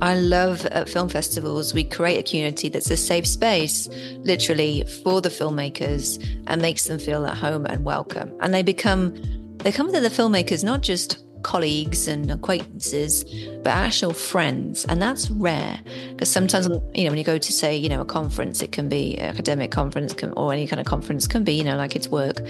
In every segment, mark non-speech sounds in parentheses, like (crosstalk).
I love at film festivals, we create a community that's a safe space, literally, for the filmmakers and makes them feel at home and welcome. And they become, they come to the filmmakers not just colleagues and acquaintances, but actual friends. And that's rare because sometimes, you know, when you go to say, you know, a conference, it can be academic conference can, or any kind of conference can be, you know, like it's work.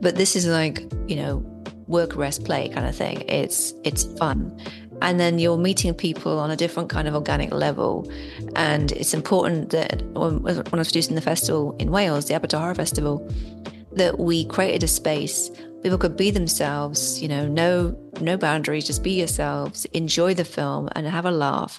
But this is like, you know, work, rest, play kind of thing. It's, it's fun and then you're meeting people on a different kind of organic level. And it's important that when, I was producing the festival in Wales, the Abertoir Horror Festival, that we created a space people could be themselves, you know, no no boundaries, just be yourselves, enjoy the film and have a laugh.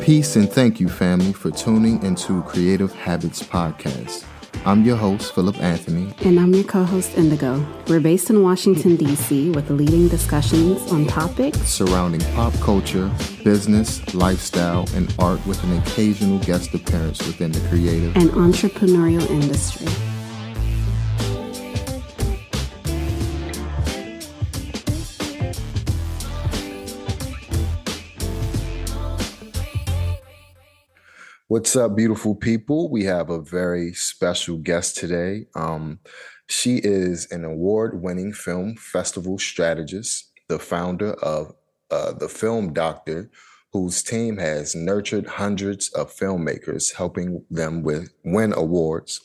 Peace and thank you, family, for tuning into Creative Habits Podcast. I'm your host, Philip Anthony. And I'm your co host, Indigo. We're based in Washington, D.C., with leading discussions on topics surrounding pop culture, business, lifestyle, and art, with an occasional guest appearance within the creative and entrepreneurial industry. What's up, beautiful people? We have a very special guest today. Um, she is an award winning film festival strategist, the founder of uh, The Film Doctor, whose team has nurtured hundreds of filmmakers, helping them with win awards,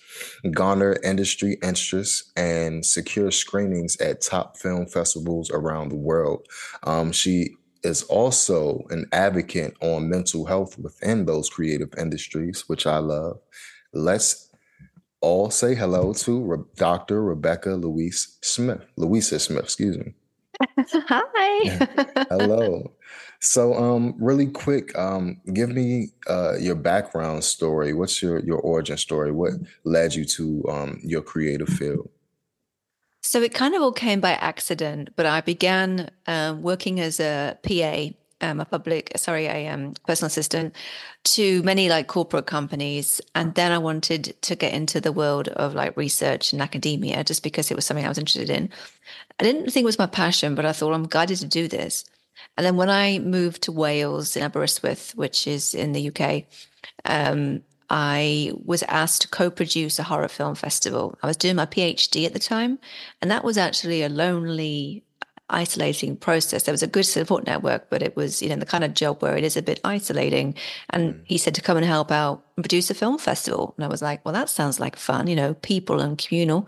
garner industry interest, and secure screenings at top film festivals around the world. Um, she is also an advocate on mental health within those creative industries, which I love. Let's all say hello to Re- Dr. Rebekah Louise Smith. Louisa Smith, excuse me. (laughs) Hi. (laughs) hello. So, um, really quick, um, give me uh, your background story. What's your your origin story? What led you to um, your creative field? So it kind of all came by accident, but I began um, working as a PA, um, a public, sorry, a um, personal assistant to many like corporate companies. And then I wanted to get into the world of like research and academia just because it was something I was interested in. I didn't think it was my passion, but I thought I'm guided to do this. And then when I moved to Wales in Aberystwyth, which is in the UK, um, I was asked to co produce a horror film festival. I was doing my PhD at the time, and that was actually a lonely, isolating process. There was a good support network, but it was, you know, the kind of job where it is a bit isolating. And mm. he said to come and help out and produce a film festival. And I was like, well, that sounds like fun, you know, people and communal.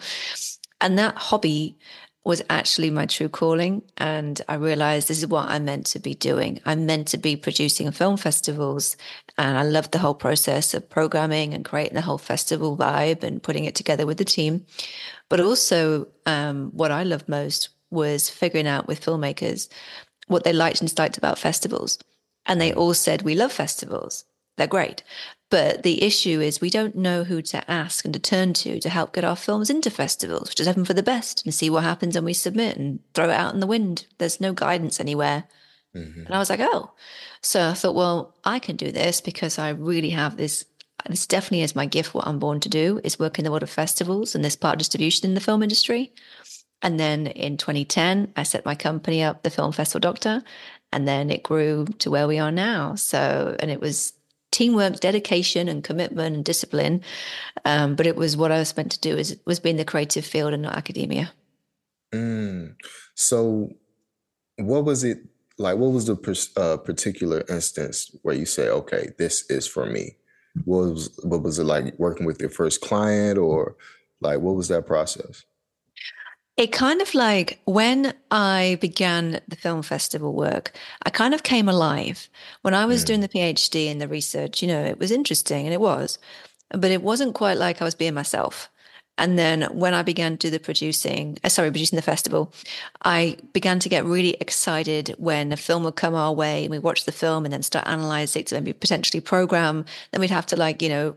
And that hobby was actually my true calling. And I realized this is what I'm meant to be doing. I'm meant to be producing film festivals. And I loved the whole process of programming and creating the whole festival vibe and putting it together with the team. But also, um, what I loved most was figuring out with filmmakers what they liked and disliked about festivals. And they all said, We love festivals. They're great. But the issue is we don't know who to ask and to turn to to help get our films into festivals, which is heaven for the best and see what happens and we submit and throw it out in the wind. There's no guidance anywhere. Mm-hmm. And I was like, oh. So I thought, well, I can do this because I really have this. This definitely is my gift. What I'm born to do is work in the world of festivals and this part of distribution in the film industry. And then in 2010, I set my company up, the Film Festival Doctor, and then it grew to where we are now. So, and it was teamwork, dedication, and commitment and discipline. Um, but it was what I was meant to do is was being the creative field and not academia. Mm. So, what was it like? What was the uh, particular instance where you say, "Okay, this is for me"? What was what was it like working with your first client, or like what was that process? It kind of like when I began the film festival work, I kind of came alive. When I was mm. doing the PhD and the research, you know, it was interesting and it was, but it wasn't quite like I was being myself. And then when I began to do the producing, uh, sorry, producing the festival, I began to get really excited when a film would come our way and we watch the film and then start analyzing it to maybe potentially program. Then we'd have to like, you know,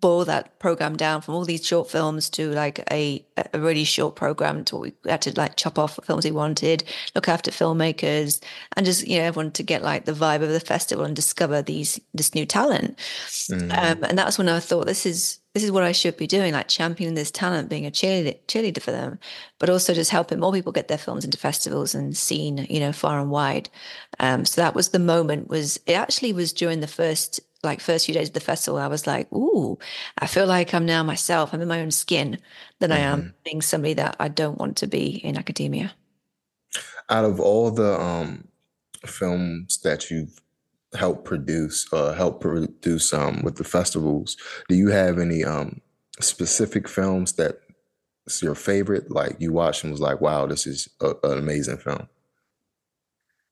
boil that program down from all these short films to like a, a really short program to what we had to like chop off films we wanted, look after filmmakers and just, you know, everyone to get like the vibe of the festival and discover these, this new talent. Mm. Um, and that's when I thought this is, this is what I should be doing, like championing this talent, being a cheerleader, cheerleader for them, but also just helping more people get their films into festivals and seen, you know, far and wide. Um, so that was the moment. Was it actually was during the first like first few days of the festival, I was like, ooh, I feel like I'm now myself. I'm in my own skin than mm-hmm. I am mm-hmm. being somebody that I don't want to be in academia. Out of all the um, films that you've help produce uh help produce um with the festivals do you have any um specific films that is your favorite like you watched and was like wow this is a, an amazing film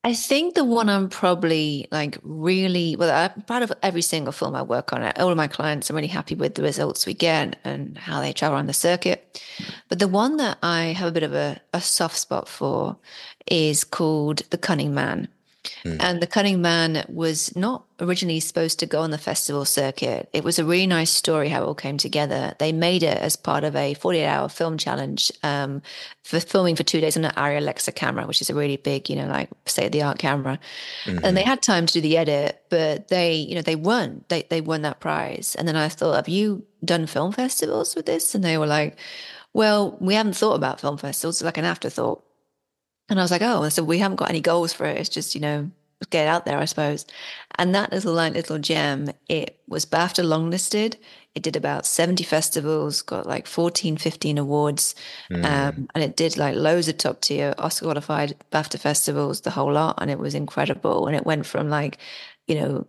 I think the one I'm probably like really well, I'm proud of every single film I work on. All of my clients are really happy with the results we get and how they travel on the circuit. But the one that I have a bit of a, a soft spot for is called The Cunning Man. Mm. And The Cunning Man was not originally supposed to go on the festival circuit. It was a really nice story how it all came together. They made it as part of a 48 hour film challenge um, for filming for two days on an Arri Alexa camera, which is a really big, you know, like state of the art camera. Mm-hmm. And they had time to do the edit, but they, you know, they won. They, they won that prize. And then I thought, have you done film festivals with this? And they were like, well, we haven't thought about film festivals, like an afterthought. And I was like, oh, so we haven't got any goals for it. It's just, you know, get out there, I suppose. And that little little gem, it was BAFTA longlisted. It did about 70 festivals, got like 14, 15 awards. Mm. Um, and it did like loads of top tier Oscar qualified BAFTA festivals, the whole lot. And it was incredible. And it went from like, you know,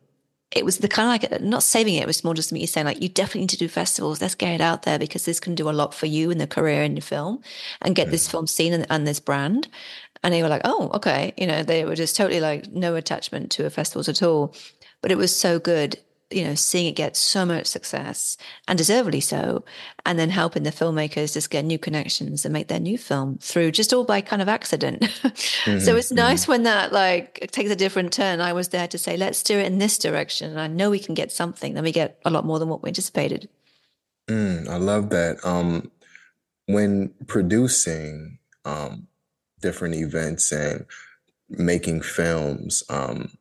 it was the kind of like not saving it, it was more just me saying like you definitely need to do festivals let's get it out there because this can do a lot for you in the career in your film and get mm. this film seen and, and, this brand and they were like, oh, okay. You know, they were just totally like no attachment to a festivals at all. But it was so good, you know, seeing it get so much success and deservedly so. And then helping the filmmakers just get new connections and make their new film through just all by kind of accident. mm-hmm, (laughs) so it's nice mm-hmm. when that like takes a different turn. I was there to say, let's do it in this direction. And I know we can get something. Then we get a lot more than what we anticipated. Mm, I love that. Um, when producing, um, different events and making films, um,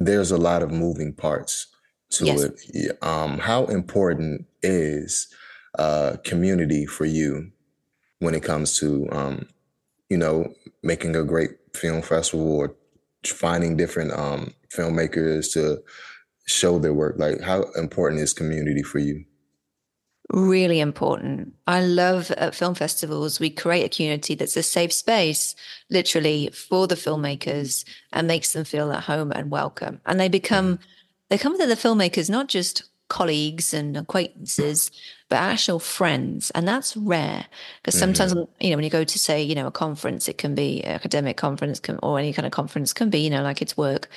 there's a lot of moving parts to yes. it. Um, how important is uh, community for you when it comes to, um, you know, making a great film festival or finding different um, filmmakers to show their work? Like, how important is community for you? Really important. I love at film festivals, we create a community that's a safe space, literally, for the filmmakers and makes them feel at home and welcome. And they become, mm-hmm. they come to the filmmakers not just colleagues and acquaintances, but actual friends. And that's rare because sometimes, mm-hmm. you know, when you go to say, you know, a conference, it can be academic conference can, or any kind of conference can be, you know, like it's work.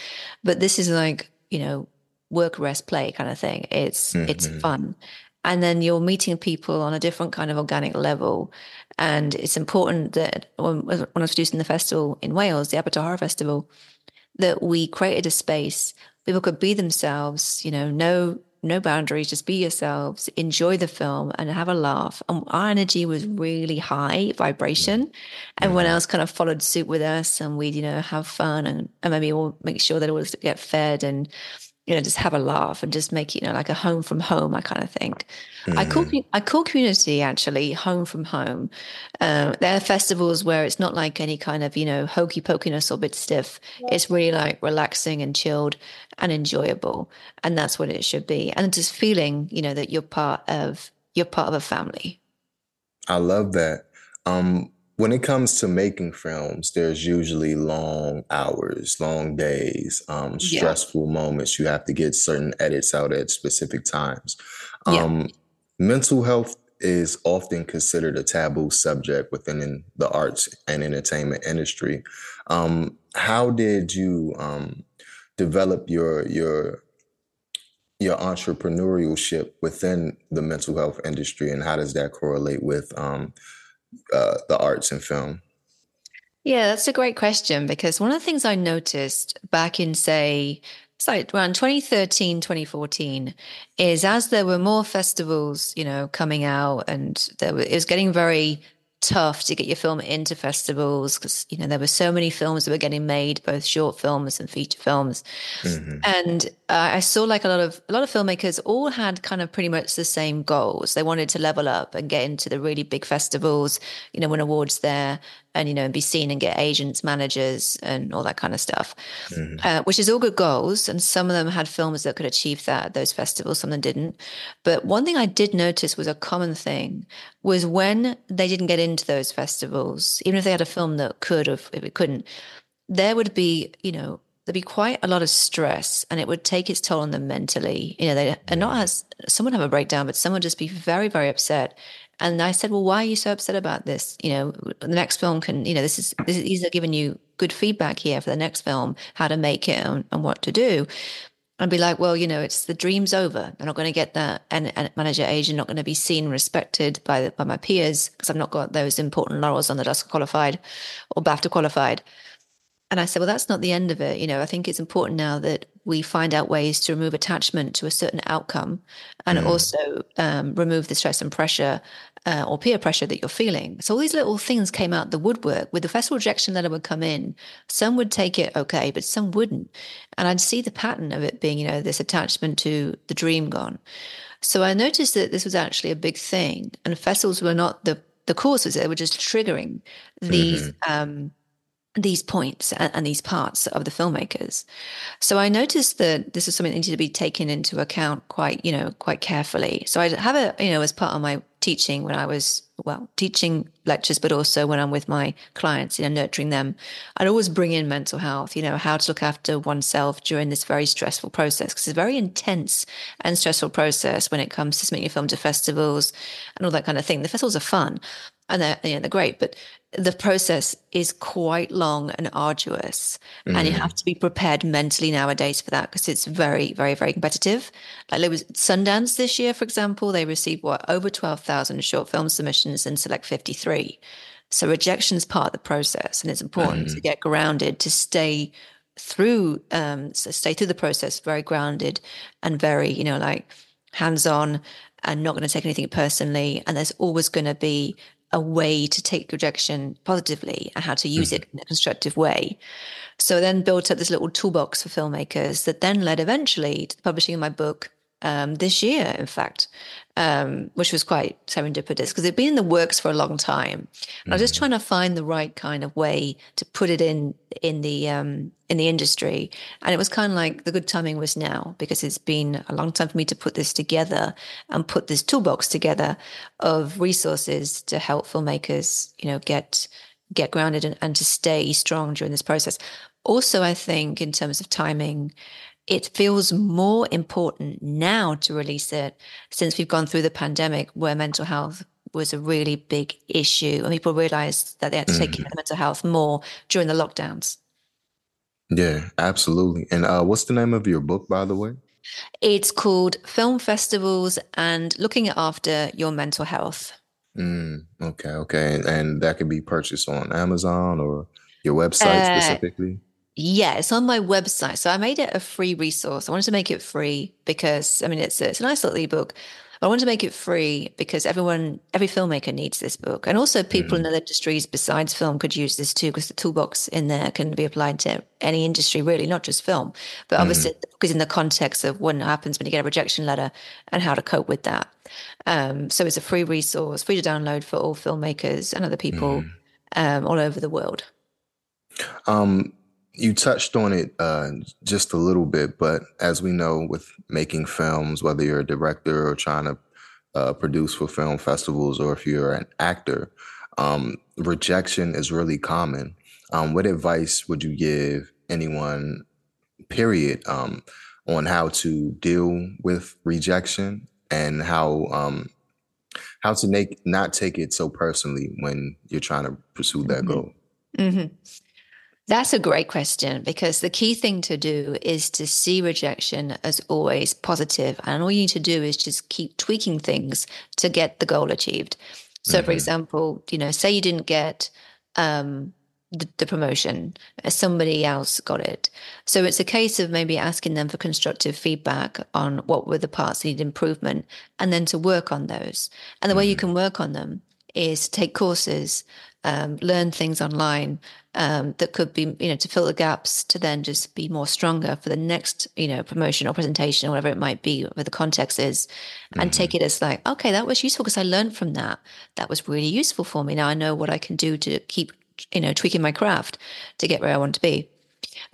But this is like, you know, work, rest, play kind of thing. It's, mm-hmm. it's fun and then you're meeting people on a different kind of organic level. And it's important that when, when I was producing the festival in Wales, the Horror Festival, that we created a space people could be themselves, you know, no no boundaries, just be yourselves, enjoy the film and have a laugh. And our energy was really high vibration. Everyone mm-hmm. else kind of followed suit with us and we'd, you know, have fun and, and maybe we'll make sure that it was get fed and you know, just have a laugh and just make it, you know, like a home from home, I kind of think. Mm. I call. I call community actually home from home. Uh, there are festivals where it's not like any kind of, you know, hokey pokiness or bit stiff. It's really like relaxing and chilled and enjoyable. And that's what it should be. And just feeling, you know, that you're part of you're part of a family. I love that. Um, when it comes to making films, there's usually long hours, long days, um, stressful yeah. moments. You have to get certain edits out at specific times. Um, yeah. Mental health is often considered a taboo subject within the arts and entertainment industry. Um, how did you um, develop your your your entrepreneurship within the mental health industry, and how does that correlate with um, uh, the arts and film? Yeah, that's a great question because one of the things I noticed back in, say, like around 2013, 2014, is as there were more festivals, you know, coming out and there it was getting very tough to get your film into festivals because you know there were so many films that were getting made both short films and feature films. Mm-hmm. and uh, i saw like a lot of a lot of filmmakers all had kind of pretty much the same goals. They wanted to level up and get into the really big festivals you know win awards there and you know and be seen and get agents managers and all that kind of stuff mm-hmm. uh, which is all good goals and some of them had films that could achieve that at those festivals some of them didn't. But one thing i did notice was a common thing was when they didn't get into those festivals even if they had a film that could or if it couldn't there would be you know there'd be quite a lot of stress and it would take its toll on them mentally. You know they and not as someone have a breakdown but someone just be very very upset and I said, well, why are you so upset about this? You know, the next film can, you know, this is, this is these are giving you good feedback here for the next film, how to make it and, and what to do. And be like, well, you know, it's the dream's over. I'm not going to get that and, and manager agent, not going to be seen respected by by my peers because I've not got those important laurels on the Oscar qualified or BAFTA qualified. And I said, well, that's not the end of it. You know, I think it's important now that we find out ways to remove attachment to a certain outcome and mm. also um, remove the stress and pressure uh, or peer pressure that you're feeling. So all these little things came out the woodwork. With the festival rejection letter would come in, some would take it okay, but some wouldn't. And I'd see the pattern of it being, you know, this attachment to the dream gone. So I noticed that this was actually a big thing, and festivals were not the the causes; they were just triggering these. Mm-hmm. Um, these points and, and, these parts of the filmmakers. So I noticed that this is something that needed to be taken into account quite, you know, quite carefully. So I have a, you know, as part of my teaching when I was, well, teaching lectures, but also when I'm with my clients, you know, nurturing them, I'd always bring in mental health, you know, how to look after oneself during this very stressful process, because it's a very intense and stressful process when it comes to submitting your film to festivals and all that kind of thing. The festivals are fun and they're, you know, they're great, but the process is quite long and arduous mm. and you mm. have to be prepared mentally nowadays for that because it's very very very competitive like there was Sundance this year for example they received what over 12,000 short film submissions and select 53 so rejection is part of the process and it's important mm. to get grounded to stay through um so stay through the process very grounded and very you know like hands on and not going to take anything personally and there's always going to be a way to take rejection positively and how to use mm-hmm. it in a constructive way. So then built up this little toolbox for filmmakers that then led eventually to the publishing of my book um, this year, in fact, um, which was quite serendipitous because it'd been in the works for a long time. Mm-hmm. I was just mm. trying to find the right kind of way to put it in in the um, in the industry, and it was kind of like the good timing was now because it's been a long time for me to put this together and put this toolbox together of resources to help filmmakers, you know, get get grounded and, and to stay strong during this process. Also, I think in terms of timing it feels more important now to release it since we've gone through the pandemic where mental health was a really big issue and people realized that they had to take care of mm. mental health more during the lockdowns. Yeah, absolutely. And uh, what's the name of your book, by the way? It's called Film Festivals and Looking After Your Mental Health. Mm, okay, okay. And that can be purchased on Amazon or your website uh, specifically? Yeah, it's on my website. So I made it a free resource. I wanted to make it free because I mean it's a, it's a nice little ebook. But I wanted to make it free because everyone, every filmmaker needs this book, and also people mm-hmm. in other industries besides film could use this too because the toolbox in there can be applied to any industry, really, not just film. But obviously, mm-hmm. because in the context of what happens when you get a rejection letter and how to cope with that. Um, so it's a free resource, free to download for all filmmakers and other people mm-hmm. um, all over the world. Um, you touched on it uh, just a little bit, but as we know, with making films, whether you're a director or trying to uh, produce for film festivals, or if you're an actor, um, rejection is really common. Um, what advice would you give anyone, period, um, on how to deal with rejection and how um, how to make not take it so personally when you're trying to pursue that mm-hmm. goal? Mm-hmm. That's a great question because the key thing to do is to see rejection as always positive, and all you need to do is just keep tweaking things to get the goal achieved. So, mm-hmm. for example, you know, say you didn't get um, the, the, promotion, uh, somebody else got it. So it's a case of maybe asking them for constructive feedback on what were the parts that need improvement, and then to work on those. And the mm-hmm. way you mm-hmm. can work on them is to take courses, um, learn things online um, that could be, you know, to fill the gaps to then just be more stronger for the next, you know, promotion or presentation or whatever it might be, where the context is, and mm-hmm. take it as like, okay, that was useful because I learned from that. That was really useful for me. Now I know what I can do to keep, you know, tweaking my craft to get where I want to be.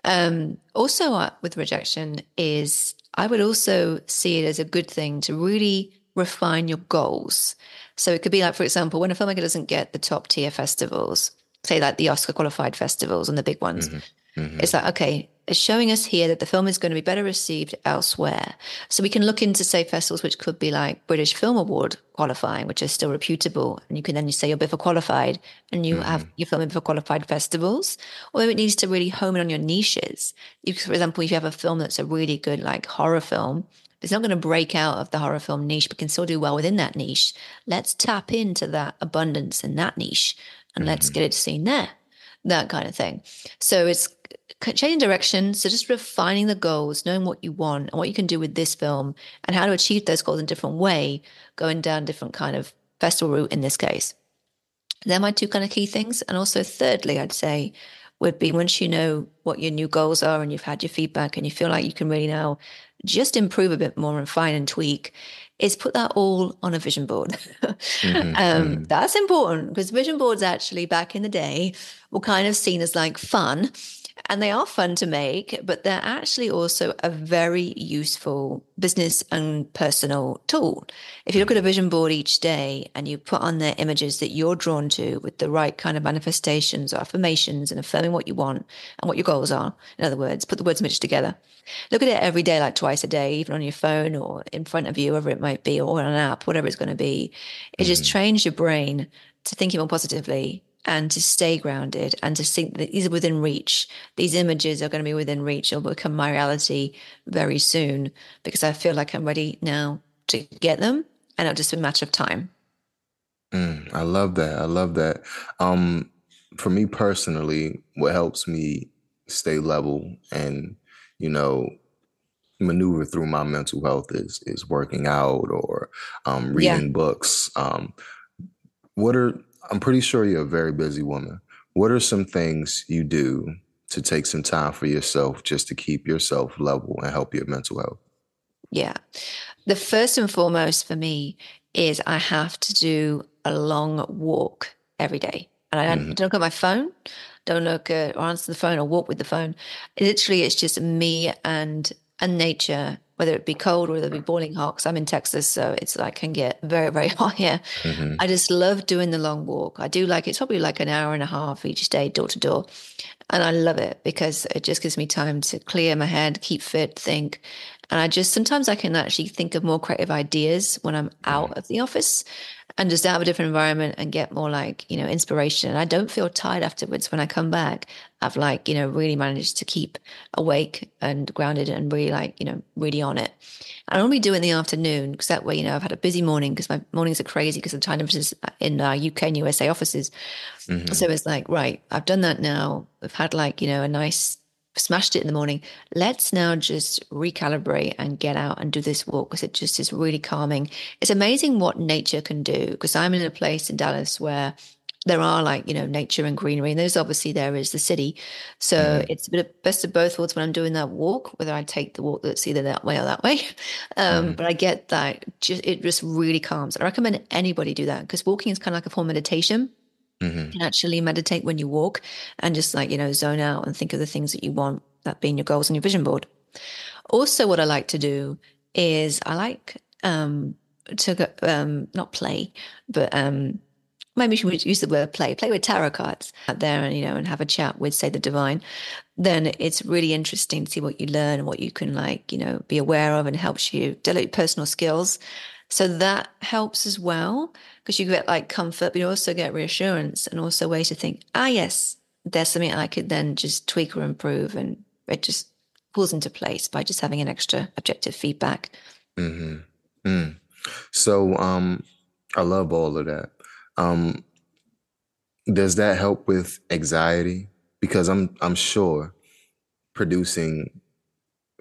Um, also, uh, with rejection, is I would also see it as a good thing to really refine your goals. So it could be like, for example, when a filmmaker doesn't get the top tier festivals, say like the Oscar qualified festivals and the big ones, mm-hmm. Mm-hmm. it's like, okay, it's showing us here that the film is going to be better received elsewhere. So we can look into, say, festivals which could be like British Film Award qualifying, which is still reputable. And you can then you say you're BIFA qualified and you mm-hmm. have your film in BIFA qualified festivals. Although it needs to really home in on your niches. You, for example, if you have a film that's a really good like horror film, it's not going to break out of the horror film niche, but can still do well within that niche. Let's tap into that abundance in that niche and mm-hmm. let's get it seen there. That kind of thing. So it's changing direction. So just refining the goals, knowing what you want and what you can do with this film and how to achieve those goals in a different way, going down different kind of festival route in this case. They're my two kind of key things. And also thirdly, I'd say would be once you know what your new goals are and you've had your feedback and you feel like you can really now just improve a bit more and fine and tweak is put that all on a vision board. (laughs) mm-hmm, um, mm-hmm. That's important because vision boards actually back in the day were kind of seen as like fun and they are fun to make, but they're actually also a very useful business and personal tool. If you look at a vision board each day and you put on there images that you're drawn to with the right kind of manifestations or affirmations and affirming what you want and what your goals are, in other words, put the words image together. Look at it every day, like twice a day, even on your phone or in front of you, wherever it might be, or on an app, whatever it's going to be. It mm-hmm. just trains your brain to think more positively and to stay grounded and to think that these are within reach. These images are going to be within reach or become my reality very soon because I feel like I'm ready now to get them and it'll just be a matter of time. Mm, I love that. I love that. Um, for me personally, what helps me stay level and, you know, maneuver through my mental health is is working out or um, reading yeah. books. Um, what are I'm pretty sure you're a very busy woman. What are some things you do to take some time for yourself just to keep yourself level and help your mental health? Yeah. The first and foremost for me is I have to do a long walk every day. And I don't mm-hmm. look at my phone, don't look at or answer the phone or walk with the phone. Literally, it's just me and and nature whether it be cold or whether it be boiling hot, because I'm in Texas, so it's like can get very, very (laughs) hot here. Mm-hmm. I just love doing the long walk. I do like it's probably like an hour and a half each day, door to door. And I love it because it just gives me time to clear my head, keep fit, think. And I just sometimes I can actually think of more creative ideas when I'm out mm-hmm. of the office and just out of a different environment and get more like, you know, inspiration. And I don't feel tired afterwards when I come back. I've like, you know, really managed to keep awake and grounded and really like, you know, really on it. And I only do it in the afternoon because that way, you know, I've had a busy morning because my mornings are crazy because of time differences in uh, UK and USA offices. Mm-hmm. So it's like, right, I've done that now. I've had like, you know, a nice smashed it in the morning. Let's now just recalibrate and get out and do this walk because it just is really calming. It's amazing what nature can do because I'm in a place in Dallas where there are like you know nature and greenery and there's obviously there is the city so mm. it's a bit of best of both worlds when i'm doing that walk whether i take the walk that's either that way or that way (laughs) um, mm. but i get that just it just really calms i recommend anybody do that because walking is kind of like a form of meditation Mm-hmm. You can actually meditate when you walk and just like, you know, zone out and think of the things that you want, that being your goals and your vision board. Also, what I like to do is I like um, to um, not play, but um, maybe we should use the word play, play with tarot cards out there and, you know, and have a chat with, say, the divine. Then it's really interesting to see what you learn and what you can, like, you know, be aware of and helps you develop personal skills. So that helps as well because you get like comfort, but you also get reassurance and also ways to think, ah, yes, there's something I could then just tweak or improve. And it just falls into place by just having an extra objective feedback. Mm-hmm. Mm. So um, I love all of that. Um, does that help with anxiety? Because I'm I'm sure producing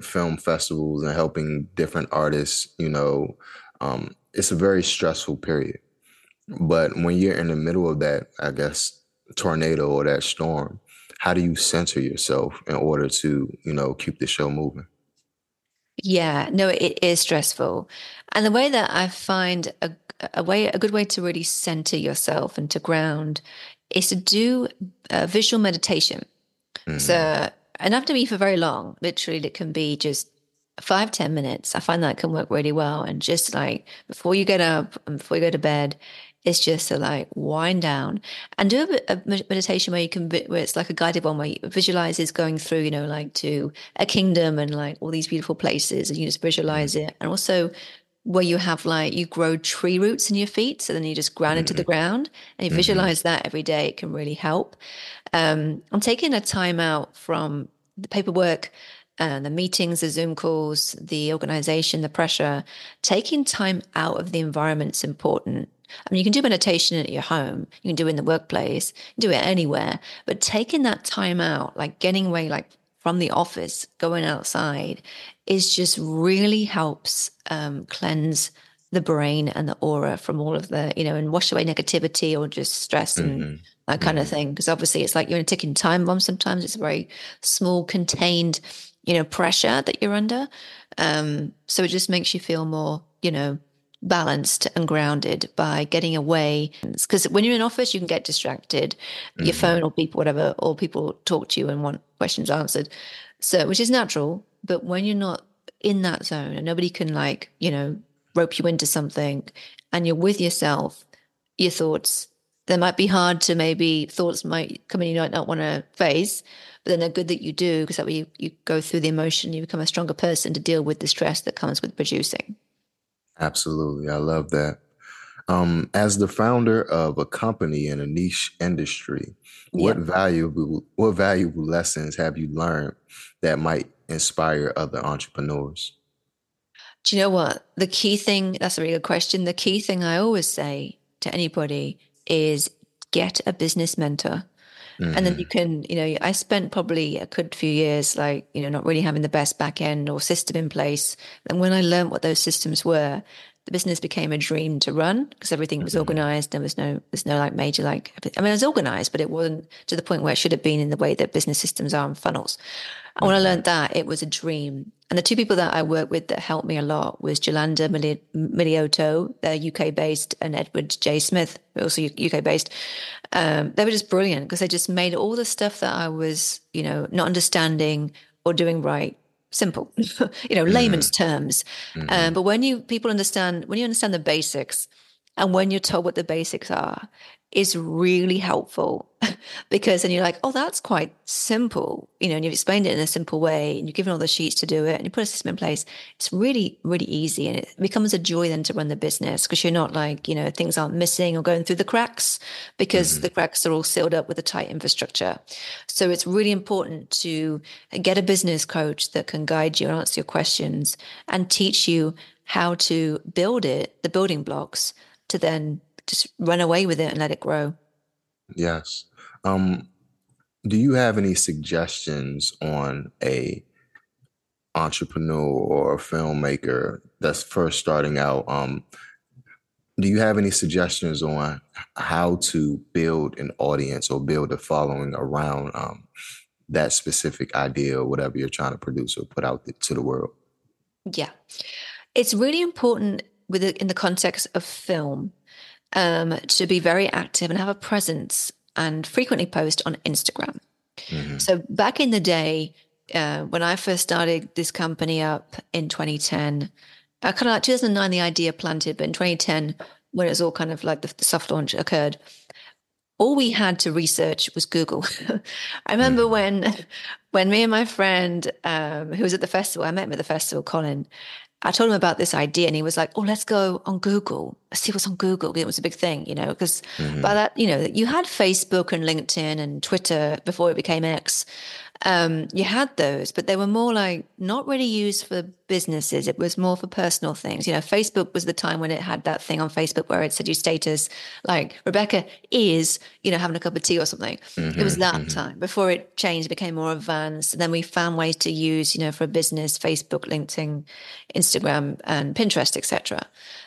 film festivals and helping different artists, you know, um, it's a very stressful period. But when you're in the middle of that, I guess, tornado or that storm, how do you center yourself in order to, you know, keep the show moving? Yeah, no, it is stressful. And the way that I find a, a way, a good way to really center yourself and to ground is to do a visual meditation. Mm-hmm. So, and not to be for very long, literally, it can be just five ten minutes. I find that can work really well. And just like before you get up and before you go to bed, it's just to like wind down and do a, a, meditation where you can, where it's like a guided one where you visualizes going through, you know, like to a kingdom and like all these beautiful places and you just visualize mm-hmm. it. And also where you have like, you grow tree roots in your feet. So then you just ground mm-hmm. into the mm-hmm. ground and you mm-hmm. visualize that every day. It can really help. Um, I'm taking a time out from the paperwork and the meetings, the Zoom calls, the organization, the pressure, taking time out of the environment is important. I mean, you can do meditation at your home, you can do it in the workplace, do it anywhere, but taking that time out, like getting away, like from the office, going outside, is just really helps um, cleanse the brain and the aura from all of the, you know, and wash away negativity or just stress and mm-hmm. that kind mm-hmm. of thing. Because obviously, it's like you're in a ticking time bomb. Sometimes it's a very small, contained, you know, pressure that you're under. Um, so it just makes you feel more, you know, balanced and grounded by getting away. Because when you're in office, you can get distracted. Mm-hmm. Your phone or people, whatever, or people talk to you and want questions answered. So, which is natural. But when you're not in that zone and nobody can, like, you know, rope you into something and you're with yourself, your thoughts, they might be hard to maybe thoughts might come in you might not want to face, but then they're good that you do because that way you, you go through the emotion, you become a stronger person to deal with the stress that comes with producing. Absolutely. I love that. Um, as the founder of a company in a niche industry, what valuable what valuable lessons have you learned that might inspire other entrepreneurs? Do you know what? The key thing, that's a really good question. The key thing I always say to anybody is get a business mentor. Mm-hmm. And then you mm-hmm. can, you know, I spent probably a good few years, like, you know, not really having the best back end or system in place. And when I learned what those systems were, the business became a dream to run because everything was organized. There was no, there's no like major, like, I mean, it was organized, but it wasn't to the point where it should have been in the way that business systems are and funnels. And when I learned that, it was a dream. And the two people that I worked with that helped me a lot was Jolanda Miliotto, they're UK based, and Edward J. Smith, also UK based. Um, they were just brilliant because they just made all the stuff that I was, you know, not understanding or doing right simple, (laughs) you know, layman's mm-hmm. terms. Mm-hmm. Um, but when you people understand, when you understand the basics, and when you're told what the basics are, is really helpful because then you're like, oh, that's quite simple, you know, and you've explained it in a simple way and you've given all the sheets to do it and you put a system in place. It's really, really easy. And it becomes a joy then to run the business because you're not like, you know, things aren't missing or going through the cracks because mm-hmm. the cracks are all sealed up with a tight infrastructure. So it's really important to get a business coach that can guide you and answer your questions and teach you how to build it, the building blocks to then just run away with it and let it grow. Yes. Um, do you have any suggestions on a entrepreneur or a filmmaker that's first starting out? Um, do you have any suggestions on how to build an audience or build a following around um, that specific idea or whatever you're trying to produce or put out to the world? Yeah, it's really important with it in the context of film um, to be very active and have a presence and frequently post on Instagram. Mm-hmm. So back in the day, uh, when I first started this company up in 2010, I kind of like 2009, the idea planted, but in 2010, when it was all kind of like the, the soft launch occurred, all we had to research was Google. (laughs) I remember mm. when, (laughs) when me and my friend um, who was at the festival, I met him at the festival, Colin, I told him about this idea and he was like, Oh, let's go on Google. Let's see what's on Google. It was a big thing, you know, because mm-hmm. by that, you know, you had Facebook and LinkedIn and Twitter before it became X. um, you had those, but they were more like not really used for businesses. It was more for personal things. You know, Facebook was the time when it had that thing on Facebook where it said your status, like Rebekah is, you know, having a cup of tea or something. Mm-hmm, it was mm-hmm, that mm-hmm. time before it changed, became more advanced. And then we found ways to use, you know, for a business, Facebook, LinkedIn, Instagram, and Pinterest, etc.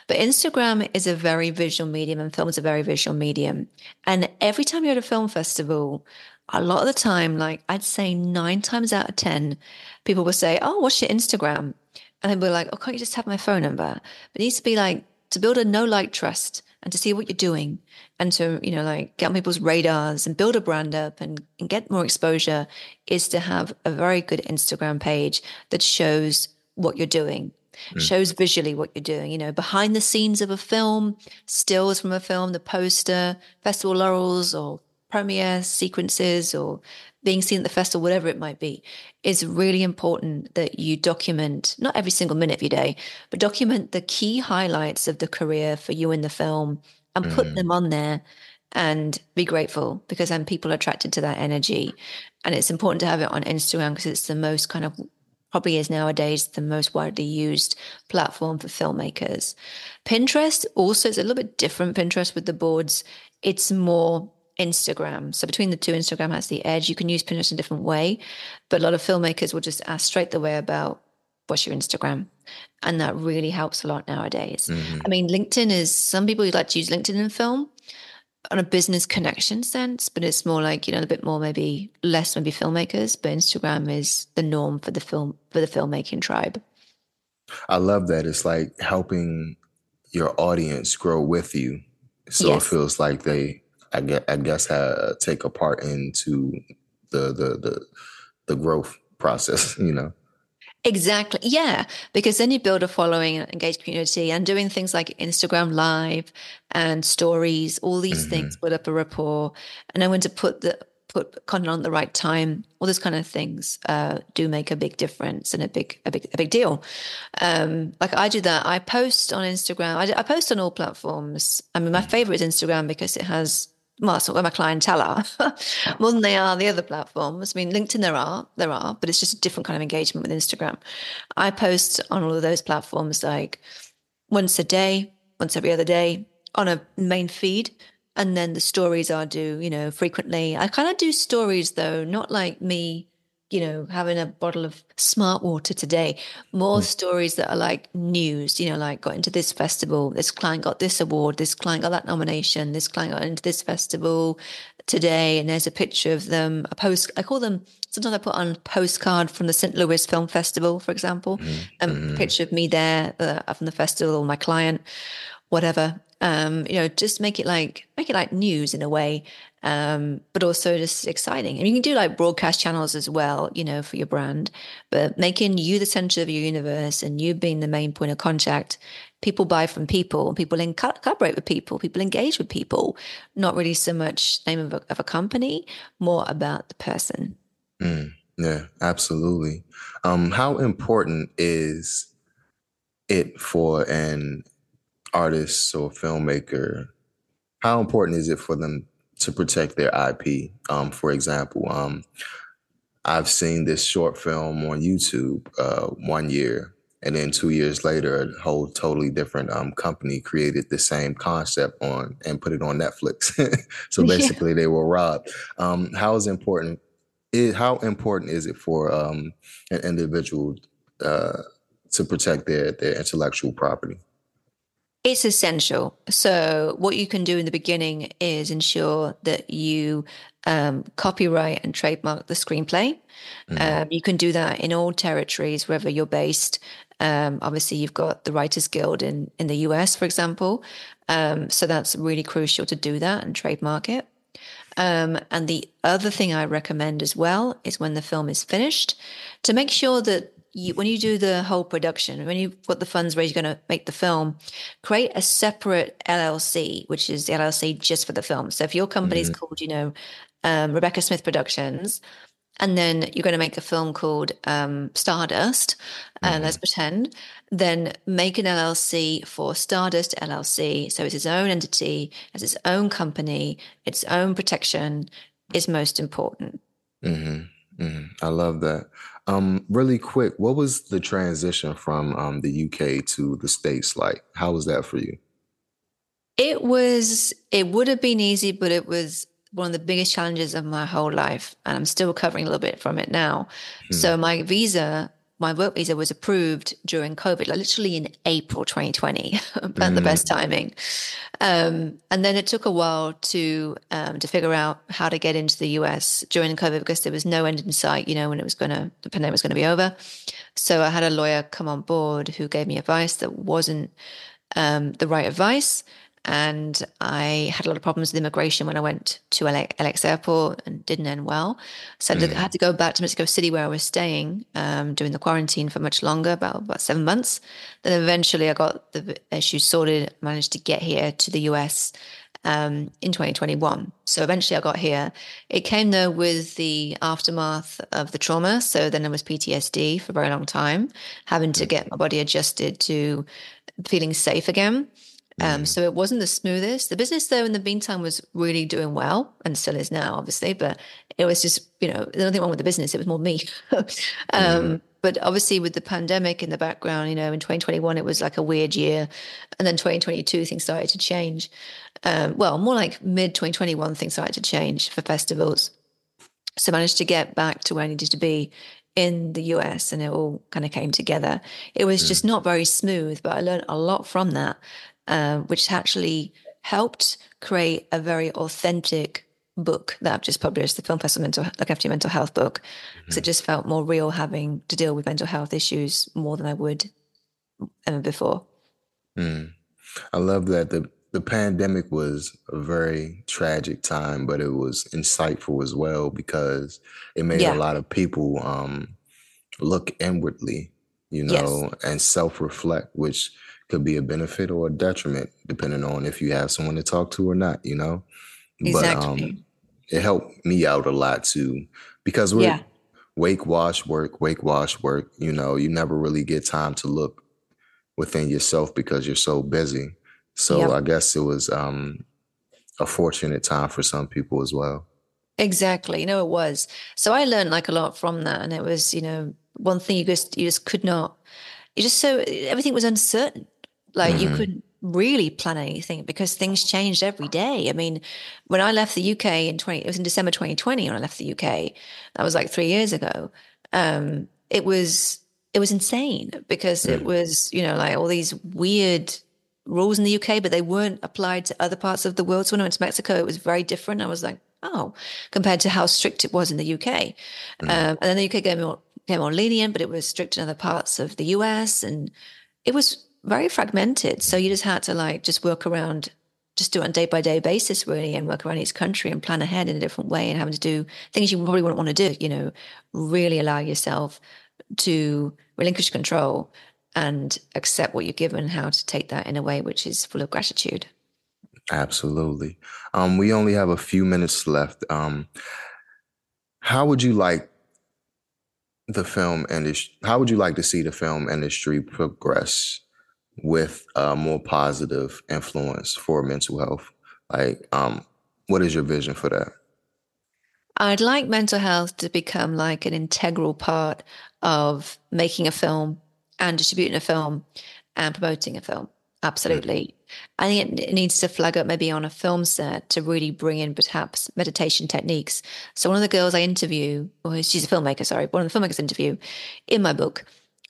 But Instagram is a very visual medium, and film is a very visual medium. And every time you're at a film festival, a lot of the time, like I'd say nine times out of 10, people will say, Oh, what's your Instagram? And then we're like, Oh, can't you just have my phone number? But it needs to be like to build a no like trust and to see what you're doing and to, you know, like get on people's radars and build a brand up and, and get more exposure is to have a very good Instagram page that shows what you're doing. Mm. shows visually what you're doing, you know, behind the scenes of a film, stills from a film, the poster, festival laurels or premiere sequences or being seen at the festival, whatever it might be, is really important that you document not every single minute of your day, but document the key highlights of the career for you in the film and put mm. them on there and be grateful because then people are attracted to that energy. And it's important to have it on Instagram because it's the most kind of probably is nowadays the most widely used platform for filmmakers. Pinterest also is a little bit different. Pinterest with the boards, it's more Instagram. So between the two, Instagram has the edge. You can use Pinterest in a different way, but a lot of filmmakers will just ask straight the way about what's your Instagram. And that really helps a lot nowadays. Mm-hmm. I mean, LinkedIn is some people you like to use LinkedIn in film on a business connection sense, but it's more like, you know, a bit more maybe less maybe filmmakers, but Instagram is the norm for the film for the filmmaking tribe. I love that. It's like helping your audience grow with you. So yes. it feels like they I guess, I guess take a part into the the the the growth process, (laughs) you know. Exactly. Yeah. Because then you build a following and engaged community and doing things like Instagram live and stories, all these mm-hmm. things build up a rapport. And then when to put the put content on at the right time, all those kind of things uh, do make a big difference and a big a big a big deal. Um, like I do that. I post on Instagram. I, I post on all platforms. I mean, my mm. favorite is Instagram because it has well, that's not where my clientele are (laughs) more than they are the other platforms. I mean, LinkedIn there are, there are, but it's just a different kind of engagement with Instagram. I post on all of those platforms like once a day, once every other day on a main feed. And then the stories I do, you know, frequently. I kind of do stories though, not like me you know, having a bottle of smart water today, more mm. stories that are like news, you know, like got into this festival, this client got this award, this client got that nomination, this client got into this festival today, and there's a picture of them, a post, I call them, sometimes I put on postcard from the St. Louis Film Festival, for example, mm. and mm. a picture of me there uh, from the festival or my client, whatever. Um, you know, just make it like, make it like news in a way um, but also just exciting. And you can do like broadcast channels as well, you know, for your brand, but making you the center of your universe and you being the main point of contact. People buy from people, people in collaborate with people, people engage with people. Not really so much name of a, of a company, more about the person. Mm, yeah, absolutely. Um, how important is it for an artist or filmmaker? How important is it for them to protect their IP. Um, for example, um, I've seen this short film on YouTube uh, one year, and then two years later, a whole totally different um, company created the same concept on and put it on Netflix. (laughs) so (laughs) basically, yeah. they were robbed. Um, how is important? Is, how important is it for um, an individual uh, to protect their their intellectual property? It's essential. So, what you can do in the beginning is ensure that you um, copyright and trademark the screenplay. Mm-hmm. Um, you can do that in all territories, wherever you're based. Um, obviously, you've got the Writers Guild in, in the US, for example. Um, so, that's really crucial to do that and trademark it. Um, and the other thing I recommend as well is when the film is finished to make sure that you, when you do the whole production, when you've got the funds raised, you're going to make the film, create a separate LLC, which is the LLC just for the film. So if your company is mm-hmm. called, you know, um, Rebekah Smith Productions, and then you're going to make a film called um, Stardust, and uh, mm-hmm. let's pretend, then make an LLC for Stardust LLC. So it's its own entity, has its own company, its own protection is most important. Mm-hmm. Mm, I love that. Um, really quick, what was the transition from um, the UK to the States like? How was that for you? It was, it would have been easy, but it was one of the biggest challenges of my whole life. And I'm still recovering a little bit from it now. Hmm. So my visa my work visa was approved during COVID, like literally in April 2020, and (laughs) mm. the best timing. Um, and then it took a while to um, to figure out how to get into the US during COVID because there was no end in sight, you know, when it was going to the pandemic was going to be over. So I had a lawyer come on board who gave me advice that wasn't um, the right advice. And I had a lot of problems with immigration when I went to LAX airport and didn't end well. So mm. I had to go back to Mexico City where I was staying, um, doing the quarantine for much longer, about, about seven months. Then eventually I got the issues sorted, managed to get here to the US um, in 2021. So eventually I got here. It came though with the aftermath of the trauma. So then there was PTSD for a very long time, having to mm. get my body adjusted to feeling safe again. Um, mm. so it wasn't the smoothest. The business, though, in the meantime, was really doing well and still is now, obviously. But it was just, you know, there's nothing wrong with the business. It was more me. (laughs) um, mm. But obviously, with the pandemic in the background, you know, in 2021, it was like a weird year. And then 2022, things started to change. Um, well, more like mid 2021, things started to change for festivals. So I managed to get back to where I needed to be in the US and it all kind of came together. It was mm. just not very smooth, but I learned a lot from that. Um, which actually helped create a very authentic book that I've just published, the Film Festival Mental Look After Your Mental Health book, because mm-hmm. it just felt more real having to deal with mental health issues more than I would ever before. Mm. I love that the the pandemic was a very tragic time, but it was insightful as well because it made yeah. a lot of people um, look inwardly, you know, yes. and self reflect, which could be a benefit or a detriment depending on if you have someone to talk to or not you know? Exactly. but um it helped me out a lot too because we're yeah. wake wash work wake wash work you know? You never really get time to look within yourself because you're so busy. So yep. i guess it was um a fortunate time for some people as well. Exactly. You know it was. So i learned like a lot from that and it was you know one thing you just you just could not you just so everything was uncertain like mm-hmm. you couldn't really plan anything because things changed every day. I mean, when I left the UK in 20, it was in December 2020 when I left the UK. That was like three years ago. Um, it was, it was insane because mm. it was, you know, like all these weird rules in the UK, but they weren't applied to other parts of the world. So when I went to Mexico, it was very different. I was like, oh, compared to how strict it was in the UK. Mm. Um, and then the UK became more, became more lenient, but it was strict in other parts of the US. And it was very fragmented. So you just had to like just work around, just do it on day by day basis, really, and work around each country and plan ahead in a different way and having to do things you probably wouldn't want to do, you know, really allow yourself to relinquish control and accept what you're given, how to take that in a way which is full of gratitude. Absolutely. Um, we only have a few minutes left. Um, how would you like the film industry? How would you like to see the film industry progress with a more positive influence for mental health? Like, um, what is your vision for that? I'd like mental health to become like an integral part of making a film and distributing a film and promoting a film. Absolutely. Mm-hmm. I think it needs to flag up maybe on a film set to really bring in perhaps meditation techniques. So one of the girls I interview, or she's a filmmaker, sorry, one of the filmmakers interview in my book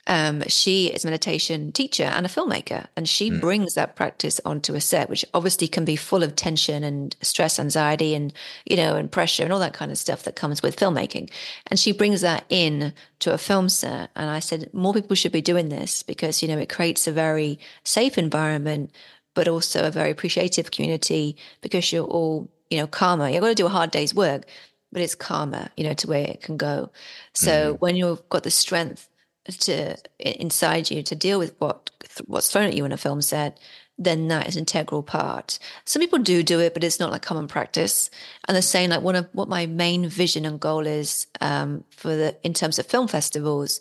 um, she is a meditation teacher and a filmmaker, and she mm. brings that practice onto a set, which obviously can be full of tension and stress, anxiety, and you know, and pressure and all that kind of stuff that comes with filmmaking. And she brings that in to a film set. And I said more people should be doing this because you know it creates a very safe environment, but also a very appreciative community because you're all you know calmer. You've got to do a hard day's work, but it's calmer, you know, to where it can go. So mm. when you've got the strength to inside you to deal with what what's thrown at you in a film set, then that is an integral part. Some people do do it, but it's not like common practice. And they're saying like one of what my main vision and goal is um, for the in terms of film festivals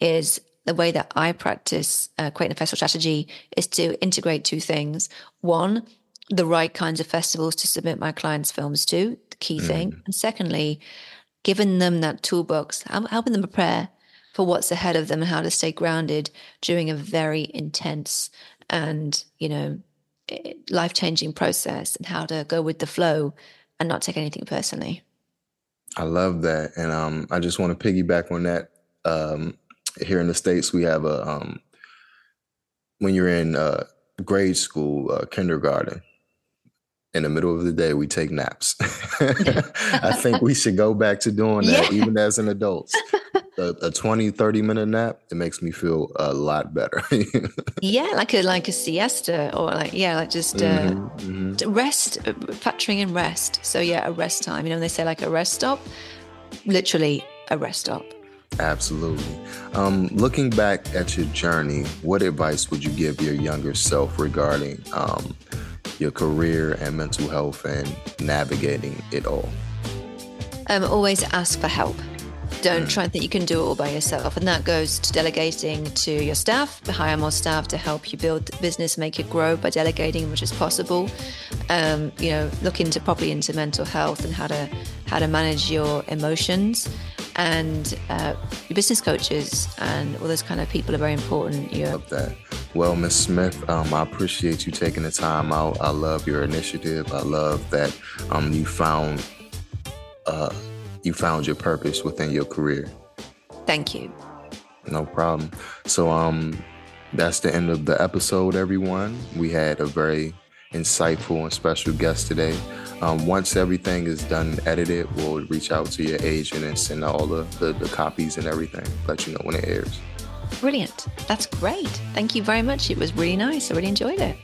is the way that I practice uh, creating a festival strategy is to integrate two things. One, the right kinds of festivals to submit my clients' films to, the key mm. thing, and secondly, giving them that toolbox, helping them prepare for what's ahead of them and how to stay grounded during a very intense and, you know, life changing process and how to go with the flow and not take anything personally. I love that. And um, I just want to piggyback on that. Um, here in the States, we have a, um, when you're in uh, grade school, uh, kindergarten, in the middle of the day, we take naps. (laughs) I think we should go back to doing that, (laughs) yeah. even as an adult. A, a 20, 30 minute nap, it makes me feel a lot better. (laughs) yeah, like a like a siesta or like yeah, like just uh, mm-hmm, mm-hmm. rest, uh, factoring in rest. So yeah, a rest time. You know, when they say like a rest stop, literally a rest stop. Absolutely. Um, looking back at your journey, what advice would you give your younger self regarding um, your career and mental health and navigating it all? Um, always ask for help. Don't try and think you can do it all by yourself. And that goes to delegating to your staff, hire more staff to help you build the business, make it grow by delegating which is possible. Um, you know, look into properly into mental health and how to how to manage your emotions. And uh, your business coaches and all those kind of people are very important. You love that. Well, Miss Smith, um, I appreciate you taking the time out. I love your initiative. I love that um, you found uh, you found your purpose within your career. Thank you. No problem. So, um, that's the end of the episode, everyone. We had a very insightful and special guest today. Um, once everything is done and edited, we'll reach out to your agent and send all the, the, the copies and everything, let you know when it airs. Brilliant. That's great. Thank you very much. It was really nice. I really enjoyed it.